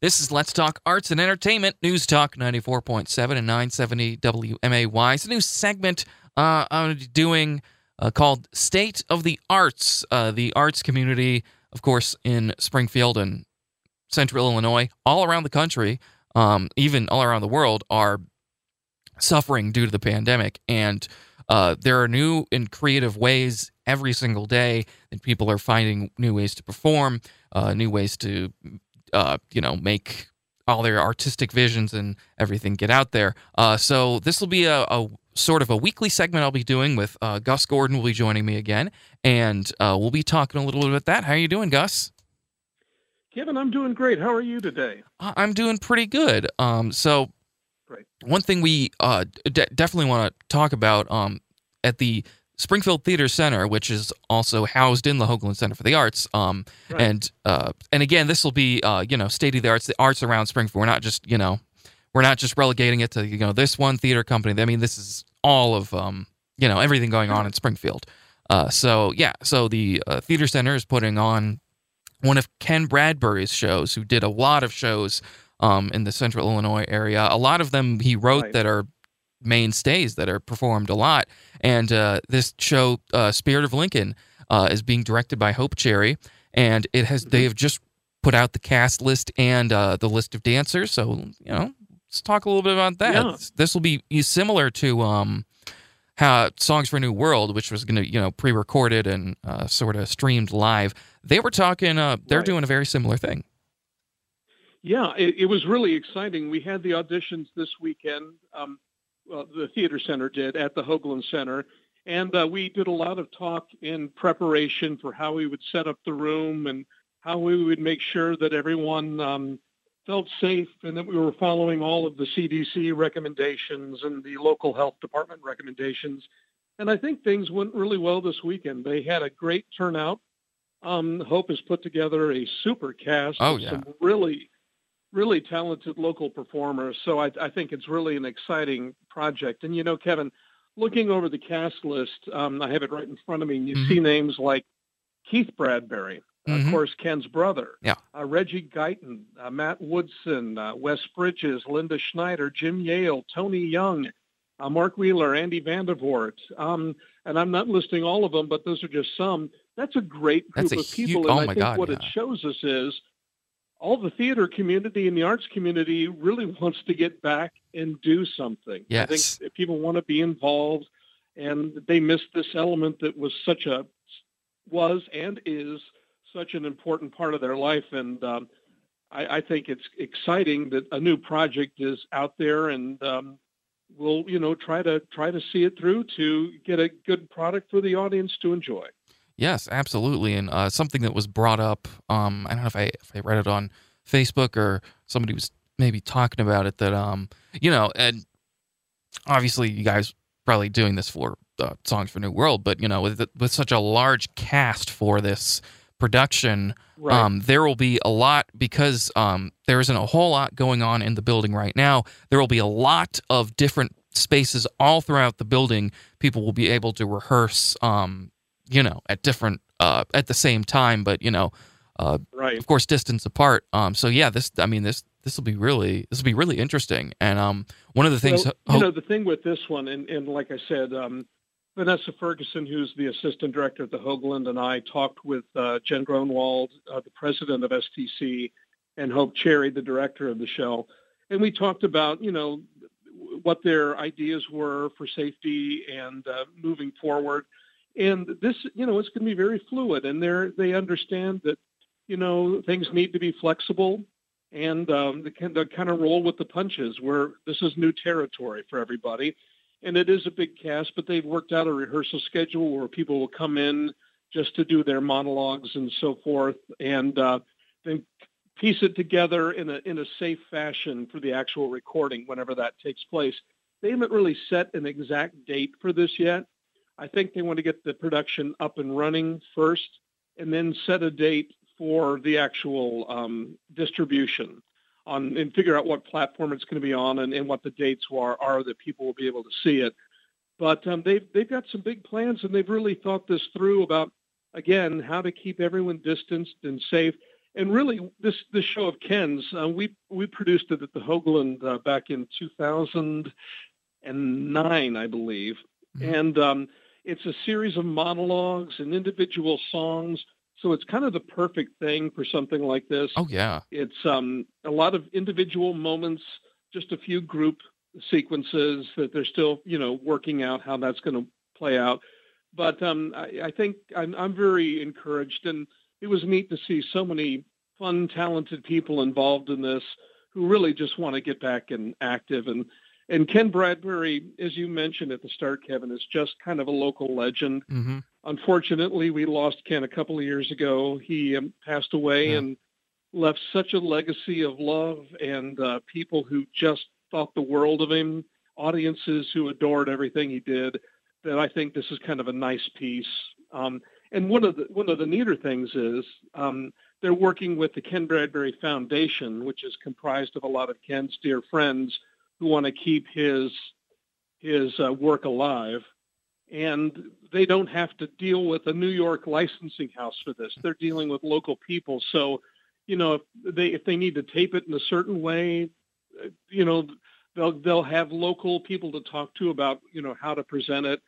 This is Let's Talk Arts and Entertainment, News Talk 94.7 and 970 WMAY. It's a new segment uh, I'm doing uh, called State of the Arts. Uh, the arts community, of course, in Springfield and central Illinois, all around the country, um, even all around the world, are suffering due to the pandemic. And uh, there are new and creative ways every single day that people are finding new ways to perform, uh, new ways to, uh, you know, make all their artistic visions and everything get out there. Uh, so this will be a, a, sort of a weekly segment I'll be doing with uh, Gus Gordon will be joining me again, and uh, we'll be talking a little bit about that. How are you doing, Gus? Kevin, I'm doing great. How are you today? I'm doing pretty good. Um, so, great. One thing we uh, de- definitely want to talk about um, at the Springfield Theater Center, which is also housed in the Hoagland Center for the Arts. Um, right. and uh, and again, this will be uh, you know state of the arts, the arts around Springfield. We're not just you know we're not just relegating it to you know this one theater company. I mean, this is all of um, you know everything going on in Springfield. Uh, so yeah, so the uh, theater center is putting on one of Ken Bradbury's shows, who did a lot of shows um, in the Central Illinois area. A lot of them he wrote right. that are mainstays that are performed a lot. And uh, this show, uh, Spirit of Lincoln, uh, is being directed by Hope Cherry, and it has they have just put out the cast list and uh, the list of dancers. So you know, let's talk a little bit about that. Yeah. This will be similar to um, how Songs for a New World, which was going to you know pre-recorded and uh, sort of streamed live. They were talking. Uh, they're right. doing a very similar thing. Yeah, it, it, was really exciting. We had the auditions this weekend. Um, well, the theater center did at the Hoagland Center. And uh, we did a lot of talk in preparation for how we would set up the room and how we would make sure that everyone um, felt safe and that we were following all of the CDC recommendations and the local health department recommendations. And I think things went really well this weekend. They had a great turnout. Um, Hope has put together a super cast oh, yeah. some really really talented local performers. So I, I, think it's really an exciting project. And you know, Kevin, looking over the cast list, um, I have it right in front of me. And you mm-hmm. see names like Keith Bradbury, mm-hmm. of course, Ken's brother. Yeah. Uh, Reggie Guyton, uh, Matt Woodson, uh, Wes Bridges, Linda Schneider, Jim Yale, Tony Young, uh, Mark Wheeler, Andy Vandervoort. Um, and I'm not listing all of them, but those are just some. That's a great group That's of people. Huge, oh and I think God, what yeah. it shows us is all the theater community and the arts community really wants to get back and do something. Yes. I think people want to be involved and they miss this element that was such a was and is such an important part of their life and um, I, I, think it's exciting that a new project is out there and um, we'll you know try to try to see it through to get a good product for the audience to enjoy Yes, absolutely, and uh, something that was brought up. Um, I don't know if I if I read it on Facebook or somebody was maybe talking about it. That um, you know, and obviously you guys probably doing this for uh, Songs for New World, but you know, with with such a large cast for this production, right. um, there will be a lot because um, there isn't a whole lot going on in the building right now. There will be a lot of different spaces all throughout the building. People will be able to rehearse um, you know, at different uh, at the same time, but you know, uh, right. of course, distance apart. Um, so yeah, this I mean this this will be really this will be really interesting. And um, one of the things well, you know the thing with this one, and, and like I said, um, Vanessa Ferguson, who's the assistant director at the Hoagland, and I talked with uh, Jen Gronwald, uh, the president of STC, and Hope Cherry, the director of the show, and we talked about you know what their ideas were for safety and uh, moving forward and this you know it's going to be very fluid and they they understand that you know things need to be flexible and um, they can they kind of roll with the punches where this is new territory for everybody. And it is a big cast but they've worked out a rehearsal schedule where people will come in just to do their monologues and so forth and uh, then piece it together in a in a safe fashion for the actual recording whenever that takes place. They haven't really set an exact date for this yet I think they want to get the production up and running first and then set a date for the actual um, distribution on and figure out what platform it's going to be on and, and what the dates are, are that people will be able to see it. But um, they've, they've got some big plans and they've really thought this through about, again, how to keep everyone distanced and safe. and really, this this show of Ken's, uh, we we produced it at the Hoagland uh, back in 2009, I believe, mm-hmm. and um, it's a series of monologues and individual songs. So it's kind of the perfect thing for something like this. Oh yeah, it's um, a lot of individual moments, just a few group sequences that they're still, you know, working out how that's going to play out. But um, I, I think I'm, I'm very encouraged, and it was neat to see so many fun, talented people involved in this who really just want to get back and active. And and Ken Bradbury, as you mentioned at the start, Kevin, is just kind of a local legend. Mm-hmm. Unfortunately, we lost Ken a couple of years ago. He um, passed away yeah. and left such a legacy of love and uh, people who just thought the world of him, audiences who adored everything he did. That I think this is kind of a nice piece. Um, and one of the one of the neater things is um, they're working with the Ken Bradbury Foundation, which is comprised of a lot of Ken's dear friends want to keep his his uh, work alive. And they don't have to deal with a New York licensing house for this. They're dealing with local people. So, you know, if they if they need to tape it in a certain way, you know, they'll they'll have local people to talk to about you know how to present it.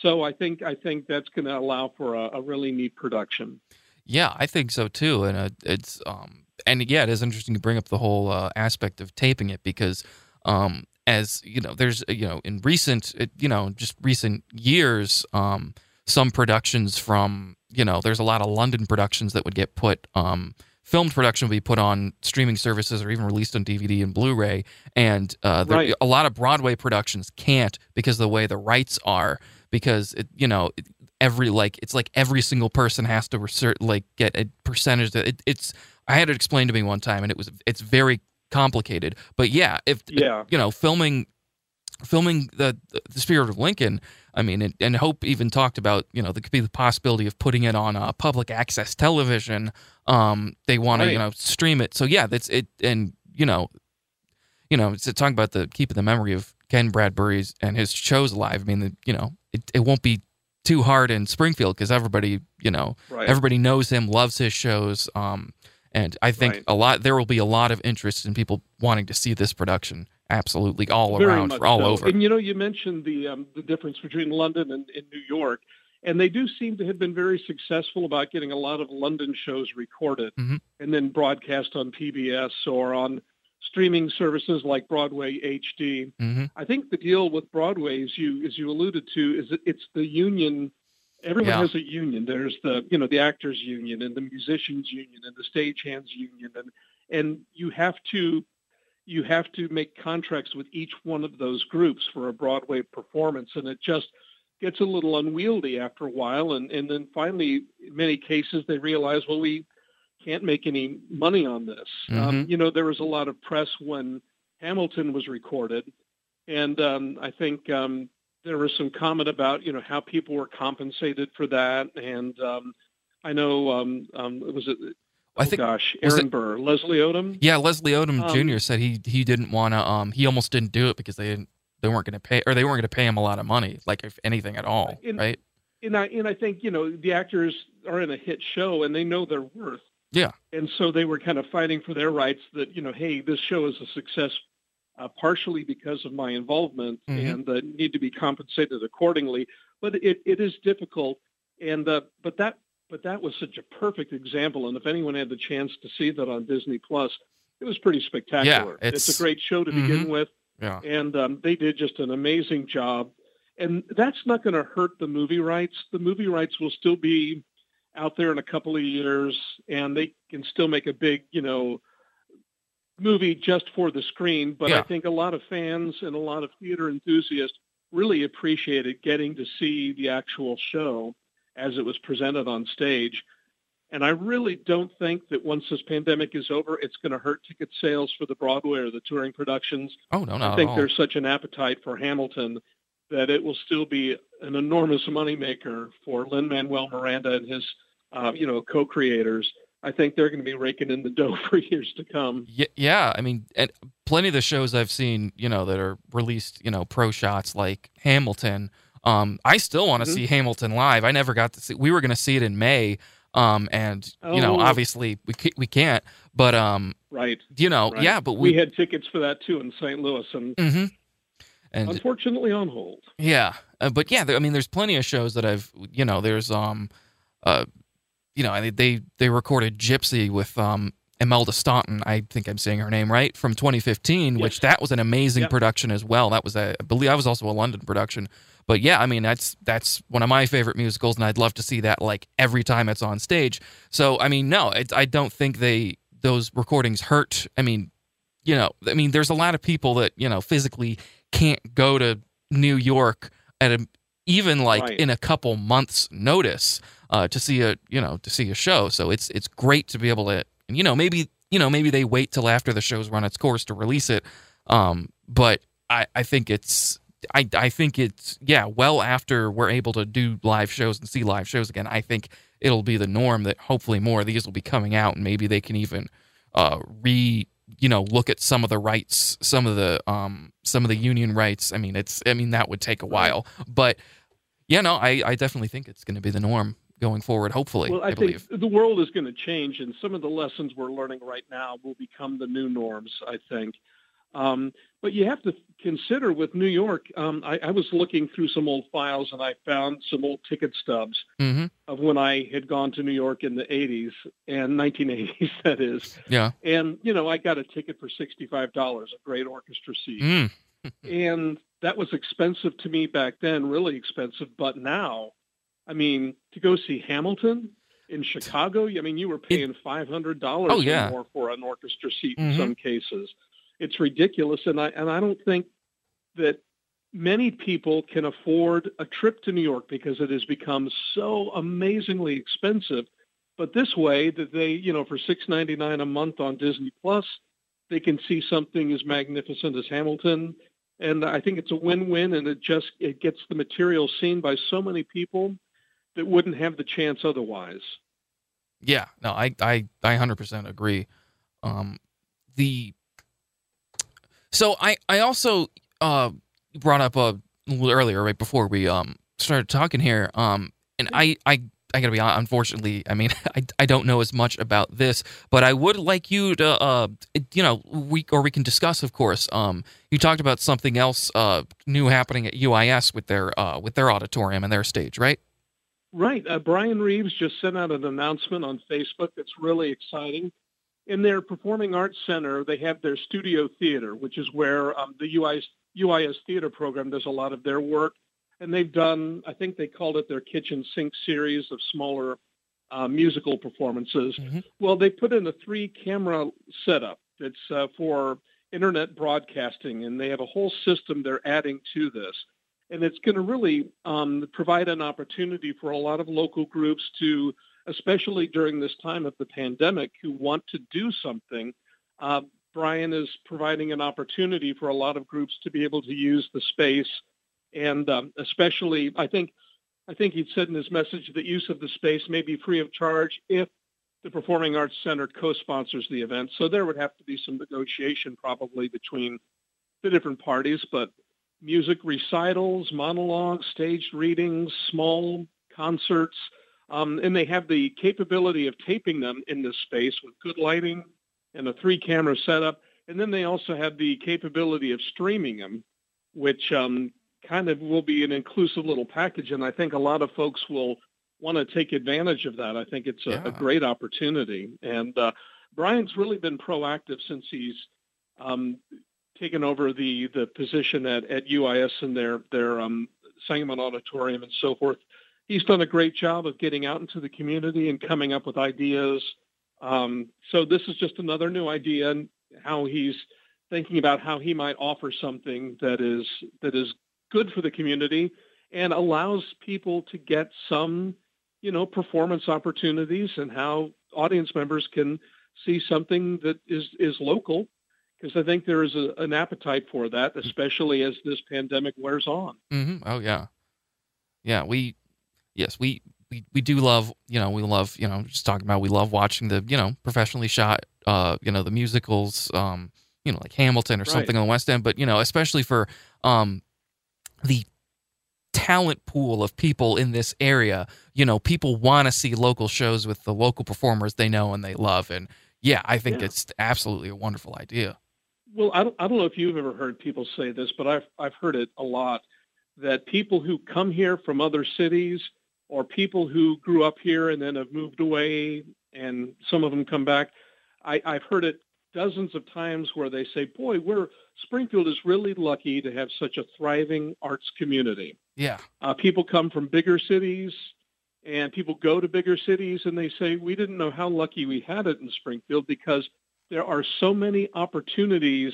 So I think I think that's going to allow for a, a, really neat production. Yeah, I think so too, and uh, it's um and yeah, it is interesting to bring up the whole uh, aspect of taping it because um as you know, there's you know in recent you know just recent years um some productions from you know there's a lot of London productions that would get put um filmed production will be put on streaming services or even released on DVD and Blu-ray, and uh, there, right. a lot of Broadway productions can't because of the way the rights are. Because it, you know every like it's like every single person has to like get a percentage. That it, it's I had it explained to me one time, and it was it's very complicated. But yeah, if yeah. you know filming filming the the Spirit of Lincoln. I mean, and, and, Hope even talked about you know there could be the possibility of putting it on uh, public access television. Um, they want right. to you know stream it. So yeah, that's it. And you know, you know, it's talking about the keeping the memory of Ken Bradbury's and his shows alive. I mean, the, you know, it it won't be too hard in Springfield because everybody you know right. everybody knows him, loves his shows. Um, and I think right. a lot there will be a lot of interest in people wanting to see this production absolutely all Very around, all so. over. And you know, you mentioned the um, the difference between London and, and New York, and they do seem to have been very successful about getting a lot of London shows recorded mm-hmm. and then broadcast on PBS or on streaming services like Broadway HD. Mm-hmm. I think the deal with Broadway, as you as you alluded to, is that it's the union. Everyone yeah. has a union. There's the you know the actors union and the musicians union and the stagehands union, and and you have to you have to make contracts with each one of those groups for a Broadway performance, and it just gets a little unwieldy after a while. And, and then finally, in many cases, they realize, well, we can't make any money on this. Um, mm-hmm. Um, you know, there was a lot of press when Hamilton was recorded, and um, I think um, there was some comment about, you know, how people were compensated for that. And um, I know, um, um, was it I oh, think gosh, Aaron it, Burr, Leslie Odom. Yeah, Leslie Odom um, Jr. said he he didn't want to. Um, he almost didn't do it because they didn't they weren't going to pay or they weren't going to pay him a lot of money, like if anything at all, and, right? And I and I think you know the actors are in a hit show and they know their worth. Yeah. And so they were kind of fighting for their rights. That you know, hey, this show is a success. Uh, partially because of my involvement mm-hmm. and uh, need to be compensated accordingly. But it, it is difficult, and uh, but that but that was such a perfect example. And if anyone had the chance to see that on Disney Plus, it was pretty spectacular. Yeah, it's, it's a great show to mm-hmm. begin with. Yeah. And um, they did just an amazing job. And that's not going to hurt the movie rights. The movie rights will still be out there in a couple of years, and they can still make a big, you know, movie just for the screen. But yeah. I think a lot of fans and a lot of theater enthusiasts really appreciated getting to see the actual show as it was presented on stage. And I really don't think that once this pandemic is over, it's going to hurt ticket sales for the Broadway or the touring productions. Oh, no, no. I think there's such an appetite for Hamilton that it will still be an enormous moneymaker for Lin-Manuel Miranda and his, uh, you know, co-creators. I think they're going to be raking in the dough for years to come. Yeah, yeah. I mean, plenty of the shows I've seen, you know, that are released, you know, pro shots like Hamilton – um, I still want to mm-hmm. see Hamilton live. I never got to see. We were going to see it in May. Um, and you know, Oh. obviously we ca- we can't, but um, Right. you know, right. yeah, but we, we, had tickets for that too in St. Louis, and Mhm. and unfortunately on hold. Yeah, uh, but yeah, there, I mean, there's plenty of shows that I've, you know, there's um, uh, you know, I- they they recorded Gypsy with um Imelda Staunton. I think I'm saying her name right from 2015, which that was an amazing Yeah. production as well. That was a, I believe, that was also a London production. But yeah, I mean, that's that's one of my favorite musicals, and I'd love to see that like every time it's on stage. So I mean, no, it's, I don't think they those recordings hurt. I mean, you know, I mean, there's a lot of people that you know physically can't go to New York at a even like Right. in a couple months notice uh, to see a you know to see a show. So it's it's great to be able to and you know maybe you know maybe they wait till after the show's run its course to release it. Um, but I I think it's. I, I think it's yeah well after we're able to do live shows and see live shows again I think it'll be the norm that hopefully more of these will be coming out and maybe they can even uh, re you know look at some of the rights some of the um some of the union rights i mean it's i mean that would take a while but yeah no i i definitely think it's going to be the norm going forward hopefully Well, i, I, think believe the world is going to change, and some of the lessons we're learning right now will become the new norms. I think, um, but you have to consider with New York. Um, I, I was looking through some old files, and I found some old ticket stubs hmm of when I had gone to New York in the 80s and 1980s. That is, yeah and you know, I got a ticket for $65, a great orchestra seat. mm. and that was expensive to me back then, really expensive. But now, I mean, to go see Hamilton in Chicago, I mean, you were paying five hundred dollars Oh, yeah. or more for an orchestra seat Mhm. in some cases. It's ridiculous, and I and I don't think that many people can afford a trip to New York because it has become so amazingly expensive. But this way, that they, you know, for six ninety nine a month on Disney Plus, they can see something as magnificent as Hamilton, and I think it's a win-win. And it just it gets the material seen by so many people that wouldn't have the chance otherwise. yeah no i i i 100% agree um the so i i also uh brought up a little earlier right before we um started talking here um and i i I gotta be honest, unfortunately. I mean, I, I don't know as much about this, but I would like you to, uh, you know, we or we can discuss, of course. Um, you talked about something else, uh, new happening at UIS with their, uh, with their auditorium and their stage, right? Right. Uh, Brian Reeves just sent out an announcement on Facebook that's really exciting. In their Performing Arts Center, they have their studio theater, which is where um, the UIS, UIS theater program does a lot of their work. And they've done, I think they called it their kitchen sink series of smaller uh, musical performances. Mhm. Well, they put in a three camera setup that's uh, for internet broadcasting, and they have a whole system they're adding to this and it's going to really um, provide an opportunity for a lot of local groups to, especially during this time of the pandemic, who want to do something. Uh, Brian is providing an opportunity for a lot of groups to be able to use the space, and um, especially, I think, I think he said in his message that use of the space may be free of charge if the Performing Arts Center co-sponsors the event. So there would have to be some negotiation probably between the different parties, but music recitals, monologues, staged readings, small concerts, um, and they have the capability of taping them in this space with good lighting and a three-camera setup. And then they also have the capability of streaming them, which um, kind of will be an inclusive little package. And I think a lot of folks will want to take advantage of that. I think it's a, Yeah. a great opportunity. And uh, Brian's really been proactive since he's um, taken over the the position at, at UIS and their their um, Sangamon Auditorium and so forth. He's done a great job of getting out into the community and coming up with ideas. Um, so this is just another new idea and how he's thinking about how he might offer something that is that is good for the community and allows people to get some, you know, performance opportunities and how audience members can see something that is is local because I think there is a, an appetite for that, especially as this pandemic wears on. hmm Oh yeah, yeah. We, yes, we, we we do love. You know, we love. You know, just talking about we love watching the you know professionally shot. Uh, you know, the musicals. Um, you know, like Hamilton or Right. something on the West End. But you know, especially for um, the talent pool of people in this area. You know, people want to see local shows with the local performers they know and they love. And yeah, I think yeah. it's absolutely a wonderful idea. Well, I don't, I don't know if you've ever heard people say this, but I've, I've heard it a lot that people who come here from other cities or people who grew up here and then have moved away and some of them come back, I, I've heard it dozens of times where they say, boy, we're Springfield is really lucky to have such a thriving arts community. Yeah. Uh, people come from bigger cities and people go to bigger cities and they say, we didn't know how lucky we had it in Springfield because there are so many opportunities.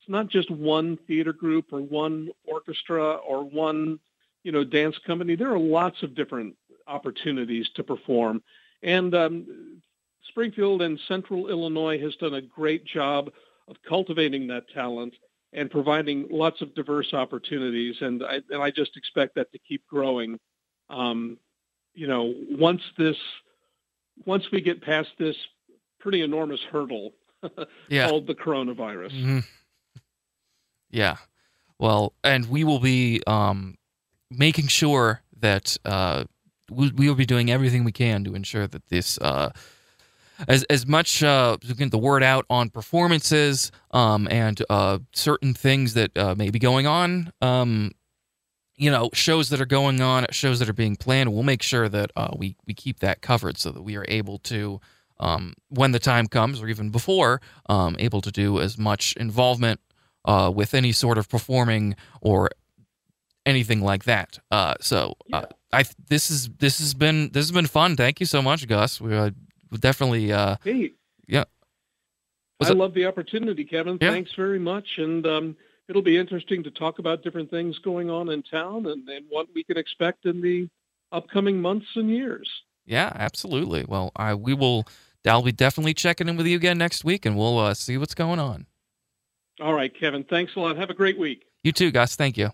It's not just one theater group or one orchestra or one, you know, dance company. There are lots of different opportunities to perform. And um, Springfield and Central Illinois has done a great job of cultivating that talent and providing lots of diverse opportunities. And I, and I just expect that to keep growing. Um, you know, once this, once we get past this pretty enormous hurdle yeah. called the coronavirus. Mm-hmm. Yeah. Well, and we will be um, making sure that uh, we, we will be doing everything we can to ensure that this uh, as as much uh, to get the word out on performances um, and uh, certain things that uh, may be going on. Um, you know, shows that are going on, shows that are being planned. We'll make sure that uh, we we keep that covered so that we are able to, um, when the time comes, or even before, um, able to do as much involvement uh, with any sort of performing or anything like that. Uh, so uh, I this is this has been this has been fun. Thank you so much, Gus. We uh, definitely. Uh, hey, yeah. Was I it? love the opportunity, Kevin. Yeah. Thanks very much, and um, it'll be interesting to talk about different things going on in town and, and what we can expect in the upcoming months and years. Yeah, absolutely. Well, I we will. I'll be definitely checking in with you again next week, and we'll uh, see what's going on. All right, Kevin. Thanks a lot. Have a great week. You too, Gus. Thank you.